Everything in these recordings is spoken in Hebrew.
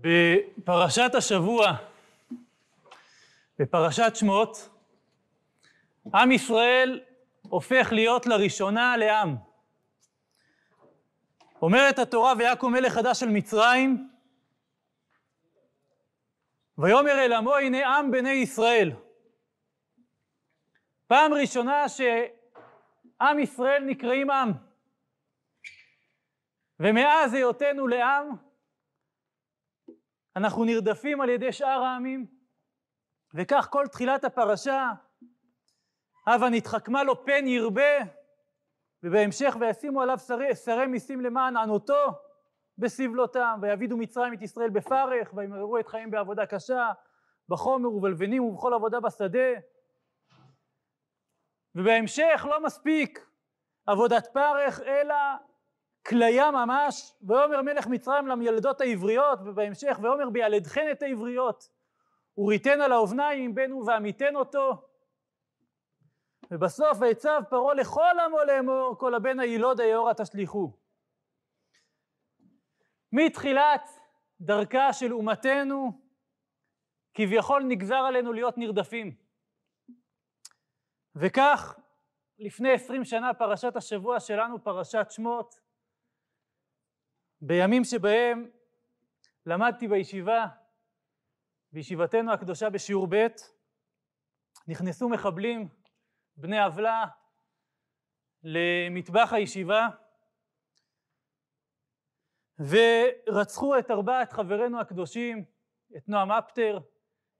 בפרשת השבוע, בפרשת שמות, עם ישראל הופך להיות לראשונה לעם. אומרת התורה, ויקום מלך חדש של מצרים, ויאמר אל עמו, הנה עם בני ישראל. פעם ראשונה שעם ישראל נקראים עם. ומאז היותנו לעם, אנחנו נרדפים על ידי שאר העמים, וכך כל תחילת הפרשה, הבה נתחכמה לו פן ירבה, ובהמשך וישימו עליו שרי, שרי מיסים למען ענותו בסבלותם, ויבידו מצרים את ישראל בפרך, וימררו את חיים בעבודה קשה, בחומר ובלבנים ובכל עבודה בשדה. ובהמשך לא מספיק עבודת פרך, אלא כליה ממש, ויאמר מלך מצרים למילדות העבריות, ובהמשך ויאמר בילדכן את העבריות, וריתן על האובניים בנו ועמיתן אותו. ובסוף ויצב פרעה לכל עמו לאמור, כל הבן הילוד היאורה תשליכו. מתחילת דרכה של אומתנו, כביכול נגזר עלינו להיות נרדפים. וכך, לפני עשרים שנה פרשת השבוע שלנו, פרשת שמות, בימים שבהם למדתי בישיבה, בישיבתנו הקדושה בשיעור ב', נכנסו מחבלים בני עוולה למטבח הישיבה ורצחו את ארבעת חברינו הקדושים, את נועם אפטר,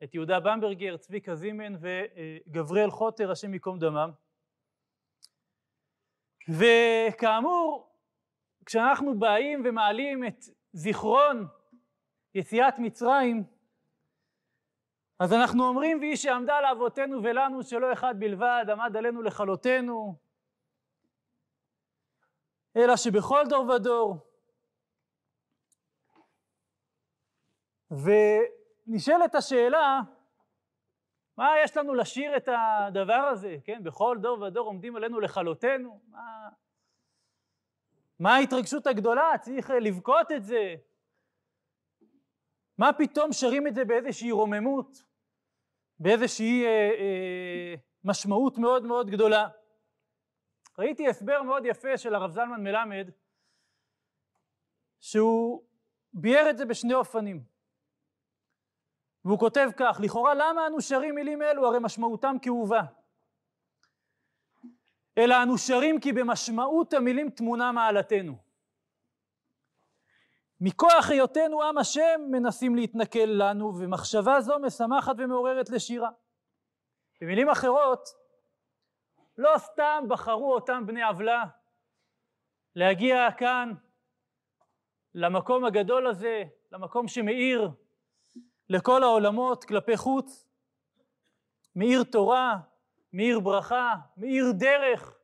את יהודה במברגר, צביקה זימן וגבריאל חוטר, השם ייקום דמם. וכאמור, כשאנחנו באים ומעלים את זיכרון יציאת מצרים, אז אנחנו אומרים והיא שעמדה לאבותינו ולנו שלא אחד בלבד עמד עלינו לכלותנו אלא שבכל דור ודור ונשאלת השאלה מה יש לנו לשיר את הדבר הזה, כן? בכל דור ודור עומדים עלינו לכלותנו, מה, מה ההתרגשות הגדולה? צריך לבכות את זה. מה פתאום שרים את זה באיזושהי רוממות, באיזושהי אה, אה, משמעות מאוד מאוד גדולה? ראיתי הסבר מאוד יפה של הרב זלמן מלמד, שהוא ביאר את זה בשני אופנים. והוא כותב כך, לכאורה למה אנו שרים מילים אלו? הרי משמעותם כאובה. אלא אנו שרים כי במשמעות המילים טמונה מעלתנו. מכוח היותנו עם השם מנסים להתנכל לנו ומחשבה זו משמחת ומעוררת לשירה. במילים אחרות, לא סתם בחרו אותם בני עוולה להגיע כאן למקום הגדול הזה, למקום שמאיר לכל העולמות כלפי חוץ, מאיר תורה, מאיר ברכה, מאיר דרך.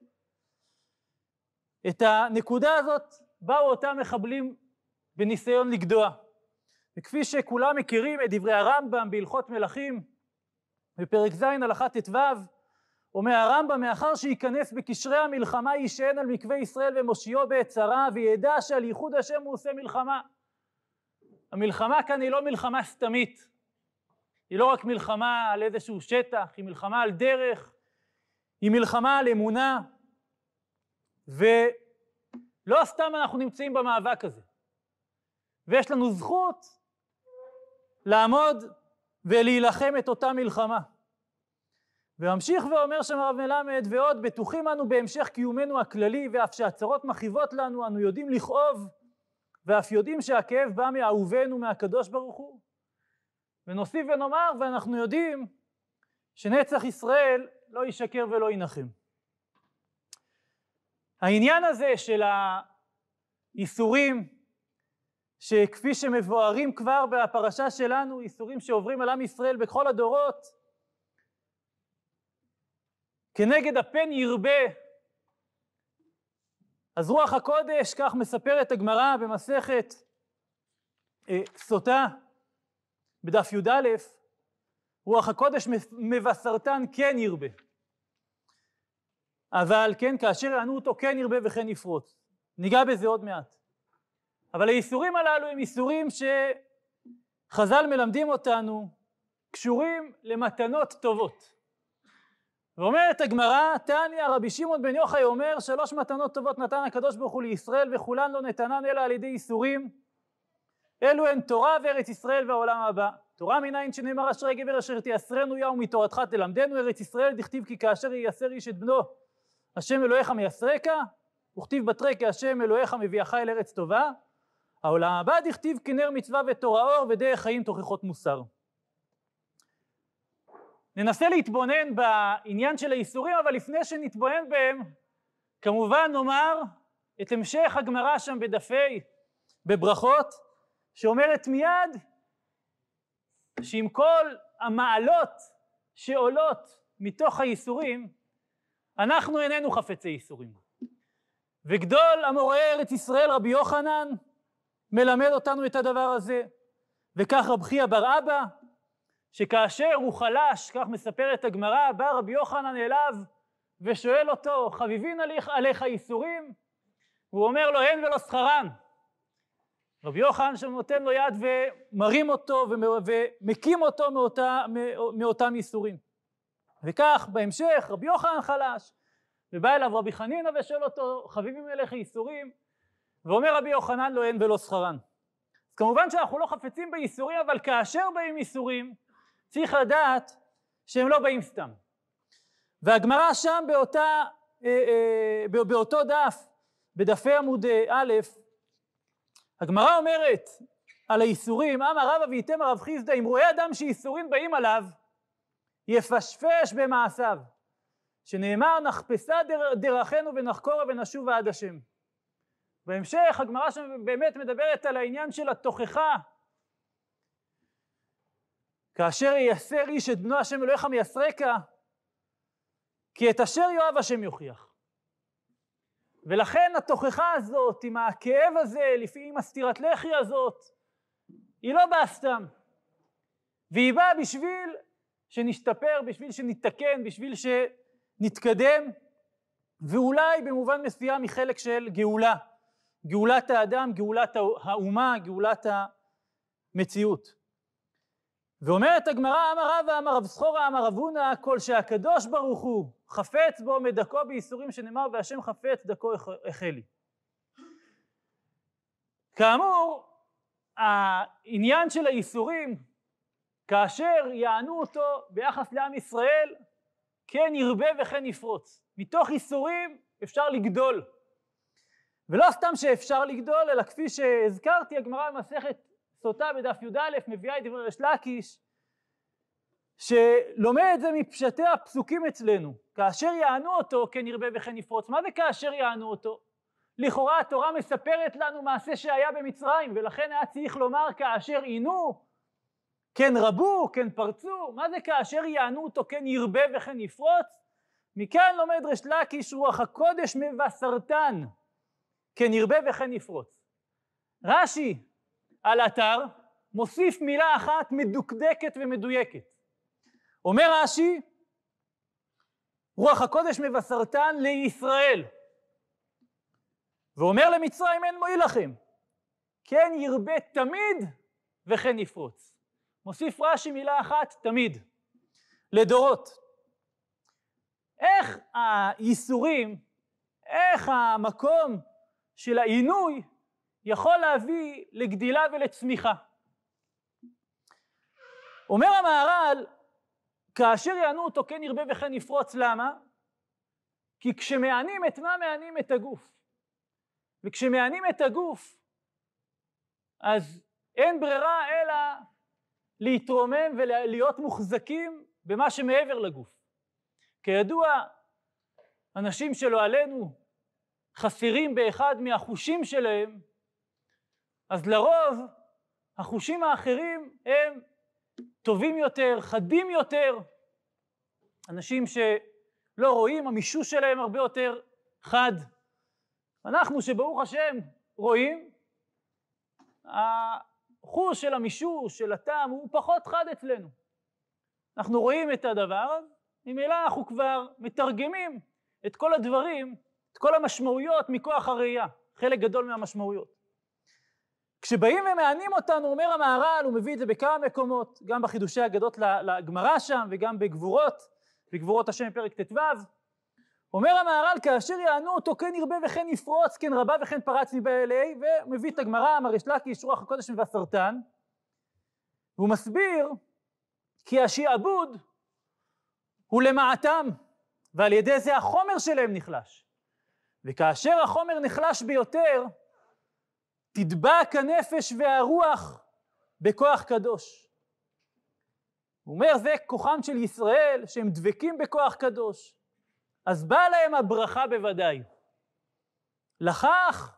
את הנקודה הזאת באו אותם מחבלים בניסיון לגדוע. וכפי שכולם מכירים את דברי הרמב"ם בהלכות מלכים, בפרק ז' הלכה ט"ו, אומר הרמב"ם, מאחר שייכנס בקשרי המלחמה יישען על מקווה ישראל ומושיעו בעת צרה, וידע שעל ייחוד השם הוא עושה מלחמה. המלחמה כאן היא לא מלחמה סתמית, היא לא רק מלחמה על איזשהו שטח, היא מלחמה על דרך, היא מלחמה על אמונה, ולא סתם אנחנו נמצאים במאבק הזה. ויש לנו זכות לעמוד ולהילחם את אותה מלחמה. וממשיך ואומר שם הרב מלמד, ועוד בטוחים אנו בהמשך קיומנו הכללי, ואף שהצרות מכאיבות לנו, אנו יודעים לכאוב, ואף יודעים שהכאב בא מאהובנו, מהקדוש ברוך הוא. ונוסיף ונאמר, ואנחנו יודעים שנצח ישראל לא ישקר ולא ינחם. העניין הזה של האיסורים, שכפי שמבוארים כבר בפרשה שלנו, איסורים שעוברים על עם ישראל בכל הדורות, כנגד הפן ירבה. אז רוח הקודש, כך מספרת הגמרא במסכת אה, סוטה, בדף י"א, רוח הקודש מבשרתן כן ירבה. אבל כן, כאשר יענו אותו כן ירבה וכן יפרוץ. ניגע בזה עוד מעט. אבל האיסורים הללו הם איסורים חז"ל מלמדים אותנו, קשורים למתנות טובות. ואומרת הגמרא, תניא רבי שמעון בן יוחאי אומר שלוש מתנות טובות נתן הקדוש ברוך הוא לישראל וכולן לא נתנן אלא על ידי ייסורים. אלו הן תורה וארץ ישראל והעולם הבא. תורה מניין שנאמר אשרי גבר אשר תייסרנו יה ומתורתך תלמדנו ארץ ישראל דכתיב כי כאשר ייסר איש את בנו השם אלוהיך מייסרק וכתיב בתרי כי השם אלוהיך מביאך אל ארץ טובה העולם הבא דכתיב כי נר מצווה ותורה אור ודרך חיים תוכחות מוסר ננסה להתבונן בעניין של האיסורים, אבל לפני שנתבונן בהם, כמובן נאמר את המשך הגמרא שם בדפי, בברכות, שאומרת מיד שעם כל המעלות שעולות מתוך האיסורים, אנחנו איננו חפצי איסורים. וגדול המורה ארץ ישראל רבי יוחנן מלמד אותנו את הדבר הזה, וכך רב חייא בר אבא שכאשר הוא חלש, כך מספרת הגמרא, בא רבי יוחנן אליו ושואל אותו, חביבין עליך, ייסורים? והוא אומר לו, אין ולא שכרן. רבי יוחנן שם נותן לו יד ומרים אותו ומקים אותו מאותה, מאותם ייסורים. וכך בהמשך רבי יוחנן חלש, ובא אליו רבי חנינא ושואל אותו, חביבים אליך ייסורים? ואומר רבי יוחנן, לא אין ולא שכרן. אז כמובן שאנחנו לא חפצים בייסורים, אבל כאשר באים ייסורים, צריך לדעת שהם לא באים סתם. והגמרא שם באותה, אה, אה, באותו דף, בדפי עמוד אה, א', הגמרא אומרת על האיסורים, אמר רבא וייתם הרב חיסדא, אם רואה אדם שאיסורים באים עליו, יפשפש במעשיו, שנאמר נחפשה דרכינו ונחקורה ונשובה עד השם. בהמשך הגמרא שם באמת מדברת על העניין של התוכחה כאשר ייסר איש את בנו השם אלוהיך מייסרקה, כי את אשר יאהב השם יוכיח. ולכן התוכחה הזאת, עם הכאב הזה, לפעמים הסטירת לחי הזאת, היא לא באה סתם. והיא באה בשביל שנשתפר, בשביל שנתקן, בשביל שנתקדם, ואולי במובן מסוים היא חלק של גאולה. גאולת האדם, גאולת האומה, גאולת המציאות. ואומרת הגמרא, אמר רבא, אמר רב זכורה, אמר רב הונא, כל שהקדוש ברוך הוא חפץ בו מדכו בייסורים שנאמר, והשם חפץ דכו החלי. כאמור, העניין של הייסורים, כאשר יענו אותו ביחס לעם ישראל, כן ירבה וכן יפרוץ. מתוך ייסורים אפשר לגדול. ולא סתם שאפשר לגדול, אלא כפי שהזכרתי, הגמרא במסכת סוטה בדף י"א מביאה את דברי ריש לקיש שלומד את זה מפשטי הפסוקים אצלנו כאשר יענו אותו כן ירבה וכן יפרוץ מה זה כאשר יענו אותו? לכאורה התורה מספרת לנו מעשה שהיה במצרים ולכן היה צריך לומר כאשר עינו כן רבו כן פרצו מה זה כאשר יענו אותו כן ירבה וכן יפרוץ? מכאן לומד ריש לקיש רוח הקודש מבשרתן כן ירבה וכן יפרוץ רש"י על אתר, מוסיף מילה אחת מדוקדקת ומדויקת. אומר רש"י, רוח הקודש מבשרתן לישראל. ואומר למצרים אין מועיל לכם, כן ירבה תמיד וכן יפרוץ. מוסיף רש"י מילה אחת, תמיד, לדורות. איך הייסורים, איך המקום של העינוי יכול להביא לגדילה ולצמיחה. אומר המהר"ל, כאשר יענו אותו כן ירבה וכן יפרוץ, למה? כי כשמענים את מה מענים את הגוף. וכשמענים את הגוף, אז אין ברירה אלא להתרומם ולהיות מוחזקים במה שמעבר לגוף. כידוע, אנשים שלא עלינו חסרים באחד מהחושים שלהם, אז לרוב החושים האחרים הם טובים יותר, חדים יותר. אנשים שלא רואים, המישוש שלהם הרבה יותר חד. אנחנו שברוך השם רואים, החוש של המישוש, של הטעם, הוא פחות חד אצלנו. אנחנו רואים את הדבר, ממילא אנחנו כבר מתרגמים את כל הדברים, את כל המשמעויות מכוח הראייה, חלק גדול מהמשמעויות. כשבאים ומענים אותנו, אומר המהר"ל, הוא מביא את זה בכמה מקומות, גם בחידושי אגדות לגמרא שם וגם בגבורות, בגבורות השם פרק ט"ו. אומר המהר"ל, כאשר יענו אותו כן ירבה וכן יפרוץ, כן רבה וכן פרץ מבעלי, ומביא את הגמרא, מריש לקיש, רוח הקודש מבשרתן, והוא מסביר כי השעבוד הוא למעטם, ועל ידי זה החומר שלהם נחלש. וכאשר החומר נחלש ביותר, תדבק הנפש והרוח בכוח קדוש. הוא אומר, זה כוחם של ישראל, שהם דבקים בכוח קדוש. אז באה להם הברכה בוודאי. לכך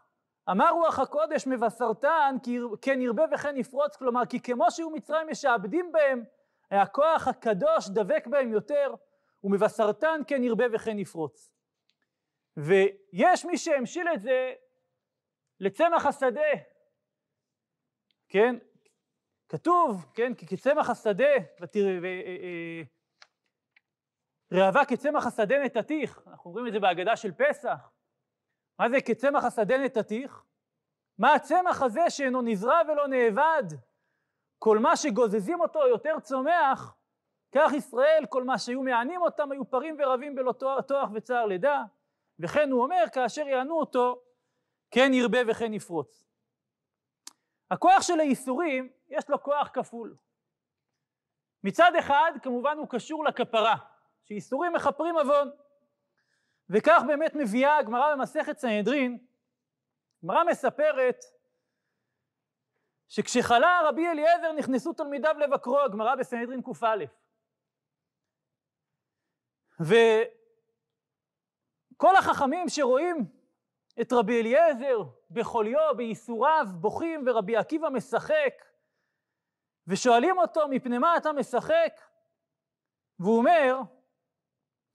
אמר רוח הקודש מבשרתן, כן ירבה וכן יפרוץ, כלומר, כי כמו שהיו מצרים משעבדים בהם, הכוח הקדוש דבק בהם יותר, ומבשרתן כן ירבה וכן יפרוץ. ויש מי שהמשיל את זה לצמח השדה, כן? כתוב, כן, כי כצמח השדה, ראווה כצמח השדה נתתיך, אנחנו אומרים את זה בהגדה של פסח. מה זה כצמח השדה נתתיך? מה הצמח הזה שאינו נזרע ולא נאבד? כל מה שגוזזים אותו יותר צומח, כך ישראל, כל מה שהיו מענים אותם היו פרים ורבים בלא תוח וצער לידה, וכן הוא אומר, כאשר יענו אותו, כן ירבה וכן יפרוץ. הכוח של הייסורים, יש לו כוח כפול. מצד אחד, כמובן הוא קשור לכפרה, שייסורים מכפרים עוון. וכך באמת מביאה הגמרא במסכת סנהדרין, הגמרא מספרת שכשחלה רבי אליעזר נכנסו תלמידיו לבקרו, הגמרא בסנהדרין קא. וכל החכמים שרואים את רבי אליעזר בחוליו, בייסוריו, בוכים, ורבי עקיבא משחק, ושואלים אותו, מפני מה אתה משחק? והוא אומר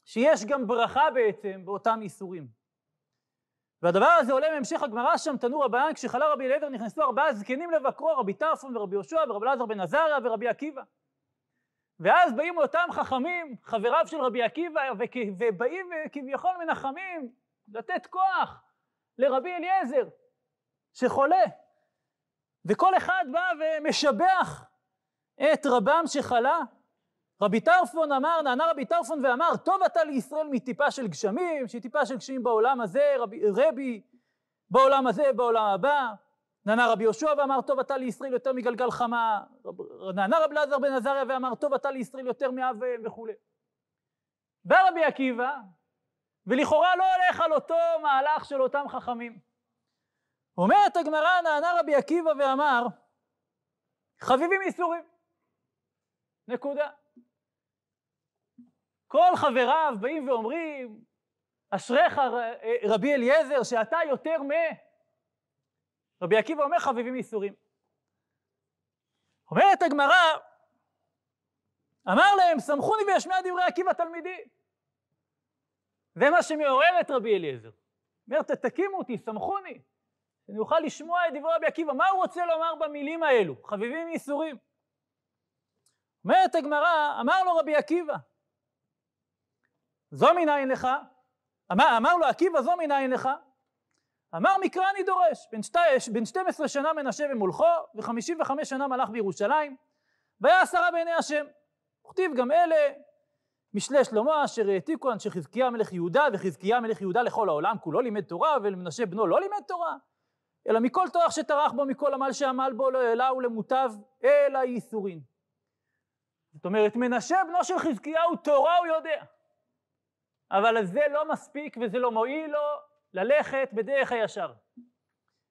שיש גם ברכה בעצם באותם ייסורים. והדבר הזה עולה מהמשך הגמרא שם, תנו רבנן, כשחלה רבי אליעזר נכנסו ארבעה זקנים לבקרו, רבי טרפון ורבי יהושע ורבי אלעזר בן עזריה ורבי עקיבא. ואז באים אותם חכמים, חבריו של רבי עקיבא, ובאים כביכול מנחמים, לתת כוח לרבי אליעזר, שחולה. וכל אחד בא ומשבח את רבם שחלה. רבי טרפון אמר, נענה רבי טרפון ואמר, טוב אתה לישראל מטיפה של גשמים, שהיא טיפה של גשמים בעולם הזה, רבי, רבי בעולם הזה, בעולם הבא. נענה רבי יהושע ואמר, טוב אתה לישראל יותר מגלגל חמה. נענה רבי אלעזר בן עזריה ואמר, טוב אתה לישראל יותר מאב וכולי. בא רבי עקיבא, ולכאורה לא הולך על אותו מהלך של אותם חכמים. אומרת הגמרא, נענה רבי עקיבא ואמר, חביבים ייסורים. נקודה. כל חבריו באים ואומרים, אשריך רבי אליעזר שאתה יותר מ... רבי עקיבא אומר חביבים ייסורים. אומרת הגמרא, אמר להם, סמכוני וישמע דברי עקיבא תלמידי. זה מה שמעורר את רבי אליעזר. אומר, תקימו אותי, סמכוני, שאני אוכל לשמוע את דברי רבי עקיבא. מה הוא רוצה לומר במילים האלו? חביבים ייסורים. אומרת הגמרא, אמר לו רבי עקיבא, זו מנין לך? אמר, אמר לו עקיבא, זו מנין לך? אמר מקרא אני דורש, בן, שתי, בן 12 שנה מנשה במולכו, ו-55 שנה מלך בירושלים, והיה עשרה בעיני השם. וכתיב גם אלה משלי שלמה אשר העתיקו אנשי חזקיה מלך יהודה וחזקיה מלך יהודה לכל העולם כולו לימד תורה ולמנשה בנו לא לימד תורה אלא מכל תואר שטרח בו מכל עמל שעמל בו לא העלה ולמוטב אלא ייסורין. זאת אומרת מנשה בנו של חזקיהו תורה הוא יודע אבל זה לא מספיק וזה לא מועיל לו ללכת בדרך הישר.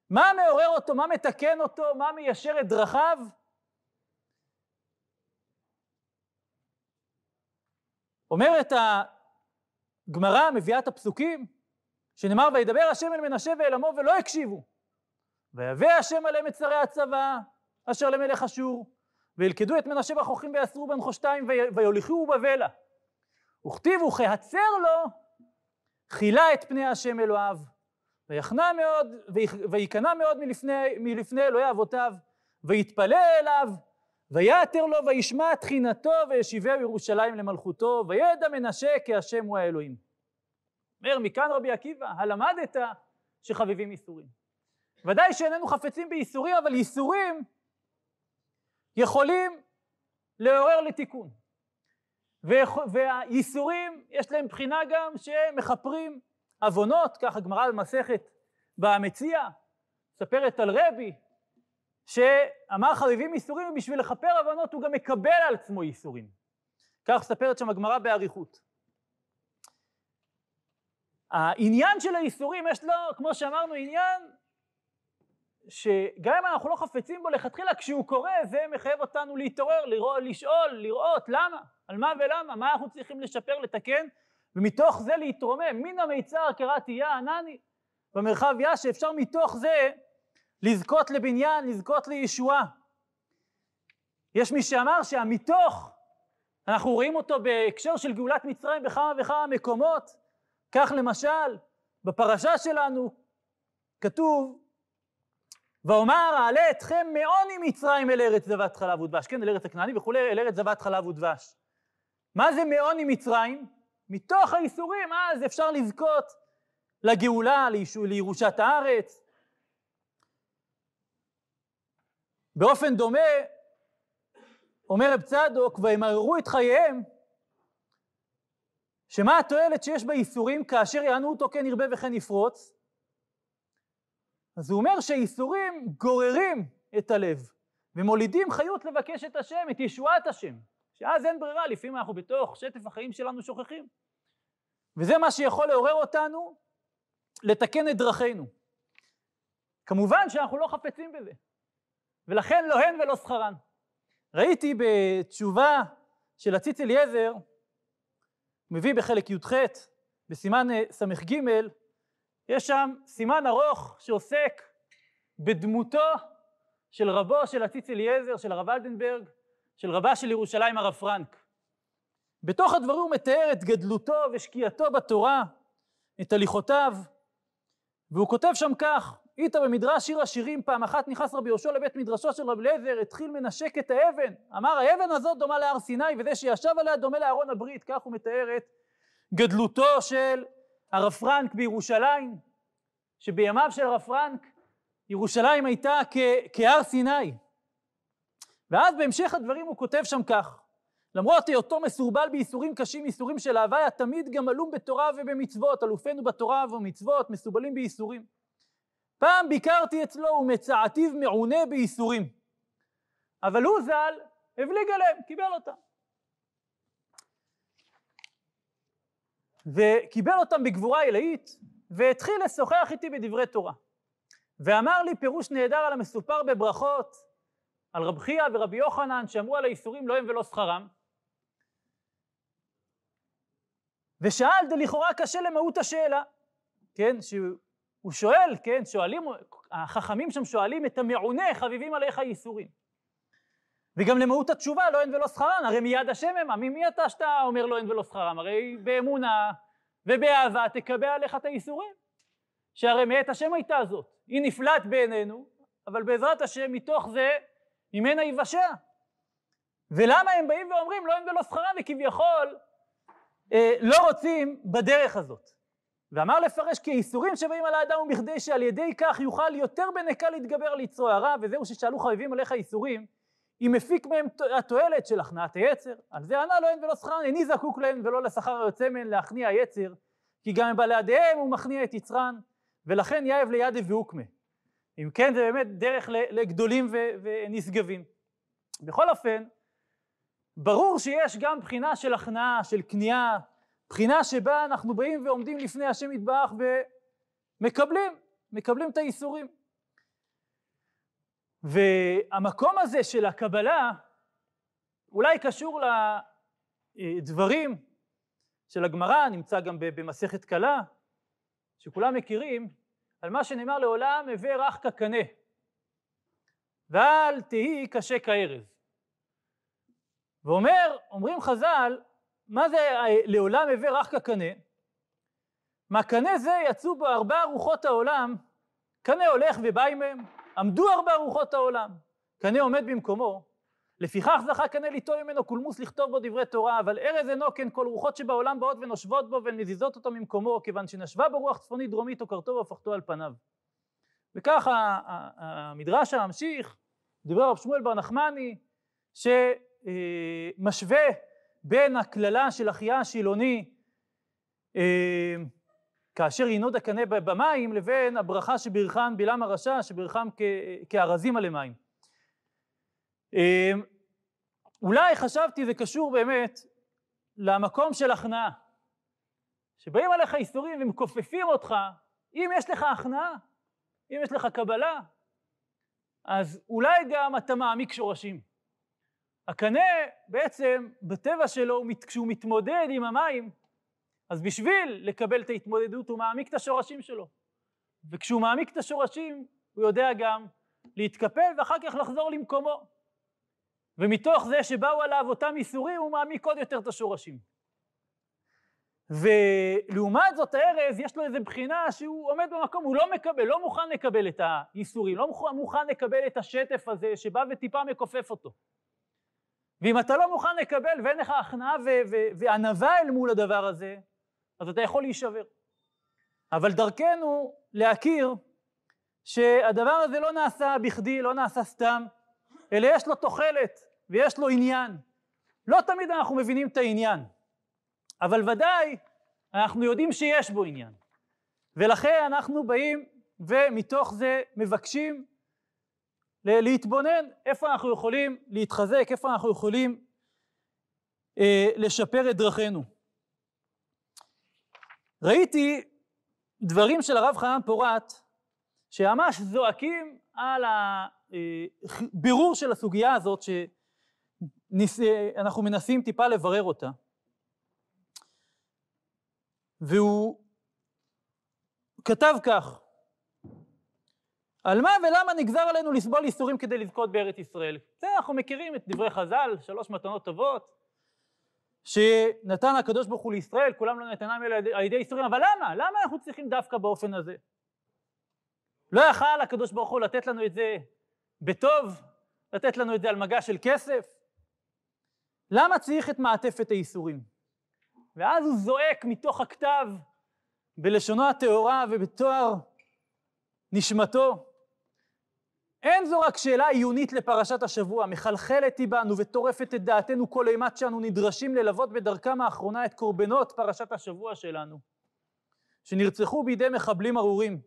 מה מעורר אותו, מה מתקן אותו, מה מיישר את דרכיו? אומרת הגמרא, מביאה את הפסוקים, שנאמר וידבר השם אל מנשה ואל עמו ולא הקשיבו. ויבא השם עליהם את שרי הצבא אשר למלך אשור, וילכדו את מנשה בחוכים ויאסרו בנחושתיים ויוליכוהו בבלע. וכתיבו כהצר לו, כילה את פני השם אלוהיו, ויחנה מאוד, וייכנע מאוד מלפני, מלפני אלוהי אבותיו, ויתפלל אליו, ויתר לו וישמע תחינתו וישיבהו ירושלים למלכותו וידע מנשה כי השם הוא האלוהים. אומר מכאן רבי עקיבא, הלמדת שחביבים איסורים. ודאי שאיננו חפצים בייסורים, אבל ייסורים יכולים לעורר לתיקון. והייסורים, יש להם בחינה גם שהם מכפרים עוונות, ככה גמרא במסכת במציע, מספרת על רבי, שאמר חביבים ייסורים, ובשביל לכפר עוונות הוא גם מקבל על עצמו ייסורים. כך מספרת שם הגמרא באריכות. העניין של הייסורים, יש לו, כמו שאמרנו, עניין שגם אם אנחנו לא חפצים בו לכתחילה, כשהוא קורה, זה מחייב אותנו להתעורר, לראות, לשאול, לראות, למה, על מה ולמה, מה אנחנו צריכים לשפר, לתקן, ומתוך זה להתרומם. מן המיצר קראתי יא ענני במרחב יא, שאפשר מתוך זה לזכות לבניין, לזכות לישועה. יש מי שאמר שהמתוך, אנחנו רואים אותו בהקשר של גאולת מצרים בכמה וכמה מקומות, כך למשל, בפרשה שלנו כתוב ואומר אעלה אתכם מעוני מצרים אל ארץ זבת חלב ודבש, כן, אל ארץ הכנעני וכולי, אל ארץ זבת חלב ודבש. מה זה מעוני מצרים? מתוך האיסורים, אז אפשר לזכות לגאולה, לירושת הארץ. באופן דומה, אומר רב צדוק, וימררו את חייהם, שמה התועלת שיש בייסורים כאשר יענו אותו כן ירבה וכן יפרוץ? אז הוא אומר שהייסורים גוררים את הלב ומולידים חיות לבקש את השם, את ישועת השם, שאז אין ברירה, לפעמים אנחנו בתוך שטף החיים שלנו שוכחים. וזה מה שיכול לעורר אותנו לתקן את דרכינו. כמובן שאנחנו לא חפצים בזה, ולכן לא הן ולא שכרן. ראיתי בתשובה של הציץ אליעזר, מביא בחלק י"ח, בסימן ס"ג, יש שם סימן ארוך שעוסק בדמותו של רבו של הציץ אליעזר, של הרב אלדנברג, של רבה של ירושלים הרב פרנק. בתוך הדברים הוא מתאר את גדלותו ושקיעתו בתורה, את הליכותיו, והוא כותב שם כך: איתה במדרש שיר השירים פעם אחת נכנס רבי יהושע לבית מדרשו של רב אליעזר, התחיל מנשק את האבן, אמר האבן הזאת דומה להר סיני וזה שישב עליה דומה לארון הברית, כך הוא מתאר את גדלותו של הרב פרנק בירושלים, שבימיו של הרב פרנק ירושלים הייתה כהר סיני. ואז בהמשך הדברים הוא כותב שם כך: למרות היותו מסורבל בייסורים קשים, ייסורים של הוויה, תמיד גם עלום בתורה ובמצוות, אלופינו בתורה ובמצוות, מסובלים בייסורים. פעם ביקרתי אצלו ומצעתיו מעונה בייסורים. אבל הוא ז"ל הבליג עליהם, קיבל אותם. וקיבל אותם בגבורה עילאית, והתחיל לשוחח איתי בדברי תורה. ואמר לי פירוש נהדר על המסופר בברכות, על רב חייא ורבי יוחנן שאמרו על האיסורים לא הם ולא שכרם. ושאל, זה לכאורה קשה למהות השאלה, כן, שהוא שואל, כן, שואלים, החכמים שם שואלים את המעונה, חביבים עליך ייסורים. וגם למהות התשובה, לא אין ולא שכרם, הרי מיד השם המה, ממי אתה שאתה אומר לא אין ולא שכרם? הרי באמונה ובאהבה תקבע עליך את הייסורים. שהרי מאת השם הייתה זאת, היא נפלט בעינינו, אבל בעזרת השם מתוך זה ממנה יבשע. ולמה הם באים ואומרים לא אין ולא שכרם וכביכול אה, לא רוצים בדרך הזאת. ואמר לפרש כי הייסורים שבאים על האדם ומכדי שעל ידי כך יוכל יותר בנקה להתגבר על יצרו הרע, וזהו ששאלו חביבים עליך ייסורים, אם מפיק מהם התועלת של הכנעת היצר, על זה ענה לו אין ולא שכרן, איני זקוק להם ולא לשכר היוצא מהן להכניע היצר, כי גם בלעדיהם הוא מכניע את יצרן, ולכן יאהב לידי והוקמה. אם כן זה באמת דרך לגדולים ונשגבים. בכל אופן, ברור שיש גם בחינה של הכנעה, של כניעה, בחינה שבה אנחנו באים ועומדים לפני השם יתברך ומקבלים, מקבלים את האיסורים. והמקום הזה של הקבלה אולי קשור לדברים של הגמרא, נמצא גם במסכת קלה, שכולם מכירים, על מה שנאמר לעולם הווה רך כקנה, ואל תהי קשה כארז. ואומר, אומרים חז"ל, מה זה לעולם הווה רך כקנה? מהקנה זה יצאו בו ארבע רוחות העולם, קנה הולך ובא עמהם, עמדו ארבע רוחות העולם, קנה עומד במקומו, לפיכך זכה קנה ליטול ממנו קולמוס לכתוב בו דברי תורה, אבל ארז אינו כן כל רוחות שבעולם באות ונושבות בו ומזיזות אותו ממקומו, כיוון שנשבה בו רוח צפונית דרומית או קרתו והפכתו על פניו. וככה המדרש הממשיך, דיבר רב שמואל בר נחמני, שמשווה בין הקללה של אחיה השילוני אה, כאשר ינוד הקנה במים לבין הברכה שברכן בלעם הרשע שברכם כארזים עלי מים. אה, אולי חשבתי זה קשור באמת למקום של הכנעה שבאים עליך איסורים ומכופפים אותך אם יש לך הכנעה אם יש לך קבלה אז אולי גם אתה מעמיק שורשים. הקנה בעצם בטבע שלו כשהוא מתמודד עם המים אז בשביל לקבל את ההתמודדות הוא מעמיק את השורשים שלו. וכשהוא מעמיק את השורשים הוא יודע גם להתקפל ואחר כך לחזור למקומו. ומתוך זה שבאו עליו אותם איסורים הוא מעמיק עוד יותר את השורשים. ולעומת זאת הארז יש לו איזה בחינה שהוא עומד במקום, הוא לא מקבל, לא מוכן לקבל את האיסורים, לא מוכן לקבל את השטף הזה שבא וטיפה מכופף אותו. ואם אתה לא מוכן לקבל ואין לך הכנעה וענווה אל מול הדבר הזה, אז אתה יכול להישבר. אבל דרכנו להכיר שהדבר הזה לא נעשה בכדי, לא נעשה סתם, אלא יש לו תוחלת ויש לו עניין. לא תמיד אנחנו מבינים את העניין, אבל ודאי אנחנו יודעים שיש בו עניין. ולכן אנחנו באים ומתוך זה מבקשים להתבונן איפה אנחנו יכולים להתחזק, איפה אנחנו יכולים אה, לשפר את דרכינו. ראיתי דברים של הרב חנן פורת שממש זועקים על הבירור של הסוגיה הזאת שאנחנו מנסים טיפה לברר אותה. והוא כתב כך: על מה ולמה נגזר עלינו לסבול ייסורים כדי לזכות בארץ ישראל? זה אנחנו מכירים את דברי חז"ל, שלוש מתנות טובות, שנתן הקדוש ברוך הוא לישראל, כולם לא נתנם אלא על ידי ייסורים, אבל למה? למה אנחנו צריכים דווקא באופן הזה? לא יכל הקדוש ברוך הוא לתת לנו את זה בטוב, לתת לנו את זה על מגע של כסף? למה צריך את מעטפת הייסורים? ואז הוא זועק מתוך הכתב בלשונו הטהורה ובתואר נשמתו, אין זו רק שאלה עיונית לפרשת השבוע, מחלחלת היא בנו וטורפת את דעתנו כל אימת שאנו נדרשים ללוות בדרכם האחרונה את קורבנות פרשת השבוע שלנו, שנרצחו בידי מחבלים ארורים.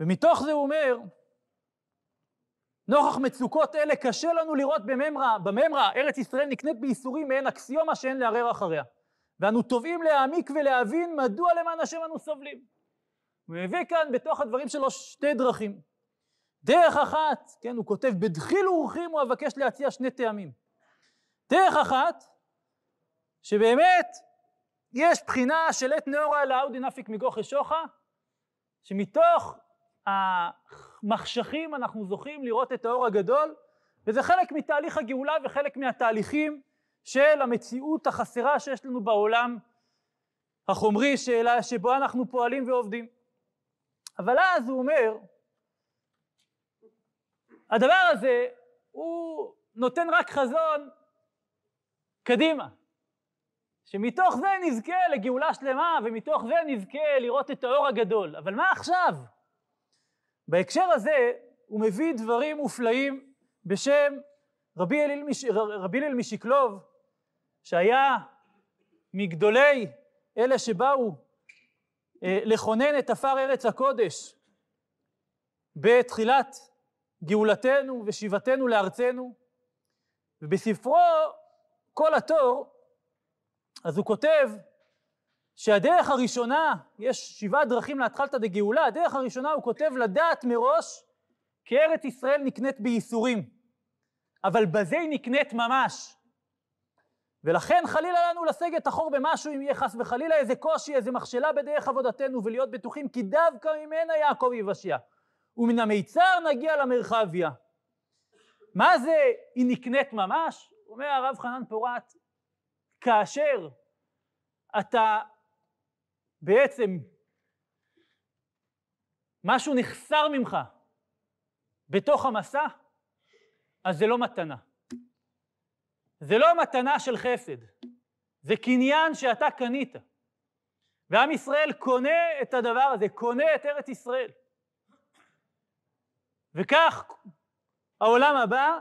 ומתוך זה הוא אומר, נוכח מצוקות אלה קשה לנו לראות בממרה, בממרה ארץ ישראל נקנית בייסורים מעין אקסיומה שאין לערער אחריה. ואנו תובעים להעמיק ולהבין מדוע למען השם אנו סובלים. הוא מביא כאן בתוך הדברים שלו שתי דרכים. דרך אחת, כן, הוא כותב, בדחיל ורחים הוא אבקש להציע שני טעמים. דרך אחת, שבאמת יש בחינה של עת נאורה לאודי נפיק מגוחי שוחה, שמתוך המחשכים אנחנו זוכים לראות את האור הגדול, וזה חלק מתהליך הגאולה וחלק מהתהליכים של המציאות החסרה שיש לנו בעולם החומרי שבו אנחנו פועלים ועובדים. אבל אז הוא אומר, הדבר הזה הוא נותן רק חזון קדימה, שמתוך זה נזכה לגאולה שלמה ומתוך זה נזכה לראות את האור הגדול. אבל מה עכשיו? בהקשר הזה הוא מביא דברים מופלאים בשם רבי הלל, מש... רבי משקלוב, שהיה מגדולי אלה שבאו לכונן את עפר ארץ הקודש בתחילת גאולתנו ושיבתנו לארצנו, ובספרו כל התור, אז הוא כותב שהדרך הראשונה, יש שבעה דרכים להתחלתא דגאולה, הדרך הראשונה הוא כותב לדעת מראש כי ארץ ישראל נקנית בייסורים, אבל בזה היא נקנית ממש. ולכן חלילה לנו לסגת אחור במשהו אם יהיה חס וחלילה איזה קושי, איזה מכשלה בדרך עבודתנו ולהיות בטוחים כי דווקא ממנה יעקב יבשיה. ומן המיצר נגיע למרחביה. מה זה היא נקנית ממש? אומר הרב חנן פורת, כאשר אתה בעצם משהו נחסר ממך בתוך המסע, אז זה לא מתנה. זה לא מתנה של חסד, זה קניין שאתה קנית. ועם ישראל קונה את הדבר הזה, קונה את ארץ ישראל. וכך העולם הבא,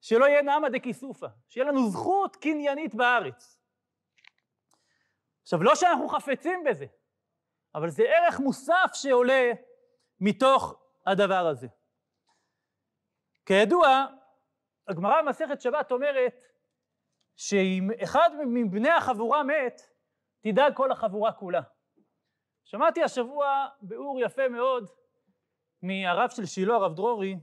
שלא יהיה נעמא דכיסופא, שיהיה לנו זכות קניינית בארץ. עכשיו, לא שאנחנו חפצים בזה, אבל זה ערך מוסף שעולה מתוך הדבר הזה. כידוע, הגמרא במסכת שבת אומרת שאם אחד מבני החבורה מת, תדאג כל החבורה כולה. שמעתי השבוע ביאור יפה מאוד מהרב של שילה, הרב דרורי,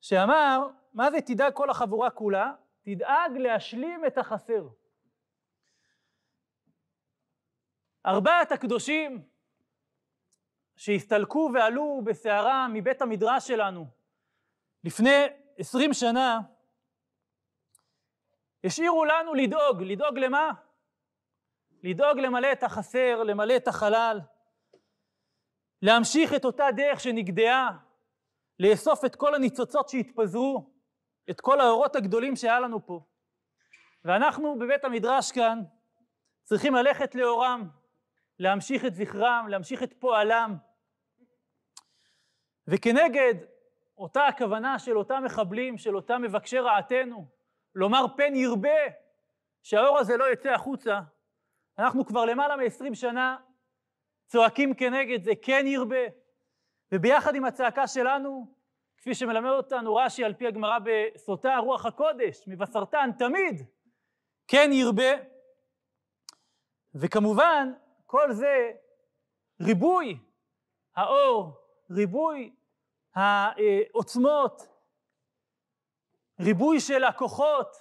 שאמר, מה זה תדאג כל החבורה כולה? תדאג להשלים את החסר. ארבעת הקדושים שהסתלקו ועלו בסערה מבית המדרש שלנו לפני עשרים שנה, השאירו לנו לדאוג, לדאוג למה? לדאוג למלא את החסר, למלא את החלל, להמשיך את אותה דרך שנגדעה, לאסוף את כל הניצוצות שהתפזרו, את כל האורות הגדולים שהיה לנו פה. ואנחנו בבית המדרש כאן צריכים ללכת לאורם, להמשיך את זכרם, להמשיך את פועלם. וכנגד אותה הכוונה של אותם מחבלים, של אותם מבקשי רעתנו, לומר פן ירבה שהאור הזה לא יצא החוצה, אנחנו כבר למעלה מ-20 שנה צועקים כנגד זה, כן ירבה. וביחד עם הצעקה שלנו, כפי שמלמד אותנו רש"י על פי הגמרא בסוטה, רוח הקודש, מבשרתן תמיד, כן ירבה. וכמובן, כל זה ריבוי האור, ריבוי העוצמות, ריבוי של הכוחות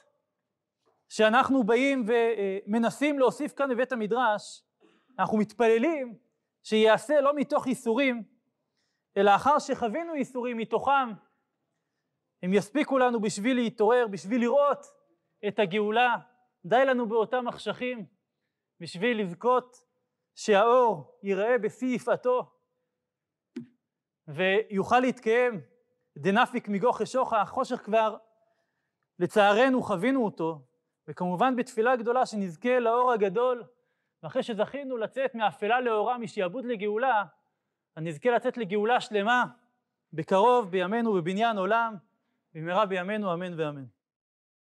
שאנחנו באים ומנסים להוסיף כאן בבית המדרש, אנחנו מתפללים שיעשה לא מתוך ייסורים, אלא אחר שחווינו ייסורים מתוכם, הם יספיקו לנו בשביל להתעורר, בשביל לראות את הגאולה. די לנו באותם מחשכים, בשביל לזכות שהאור ייראה בשיא יפעתו, ויוכל להתקיים דנפיק מגוך אשוחה, החושך כבר לצערנו חווינו אותו, וכמובן בתפילה גדולה שנזכה לאור הגדול, ואחרי שזכינו לצאת מאפלה לאורה, משעבוד לגאולה, נזכה לצאת לגאולה שלמה בקרוב בימינו בבניין עולם, במהרה בימינו אמן ואמן.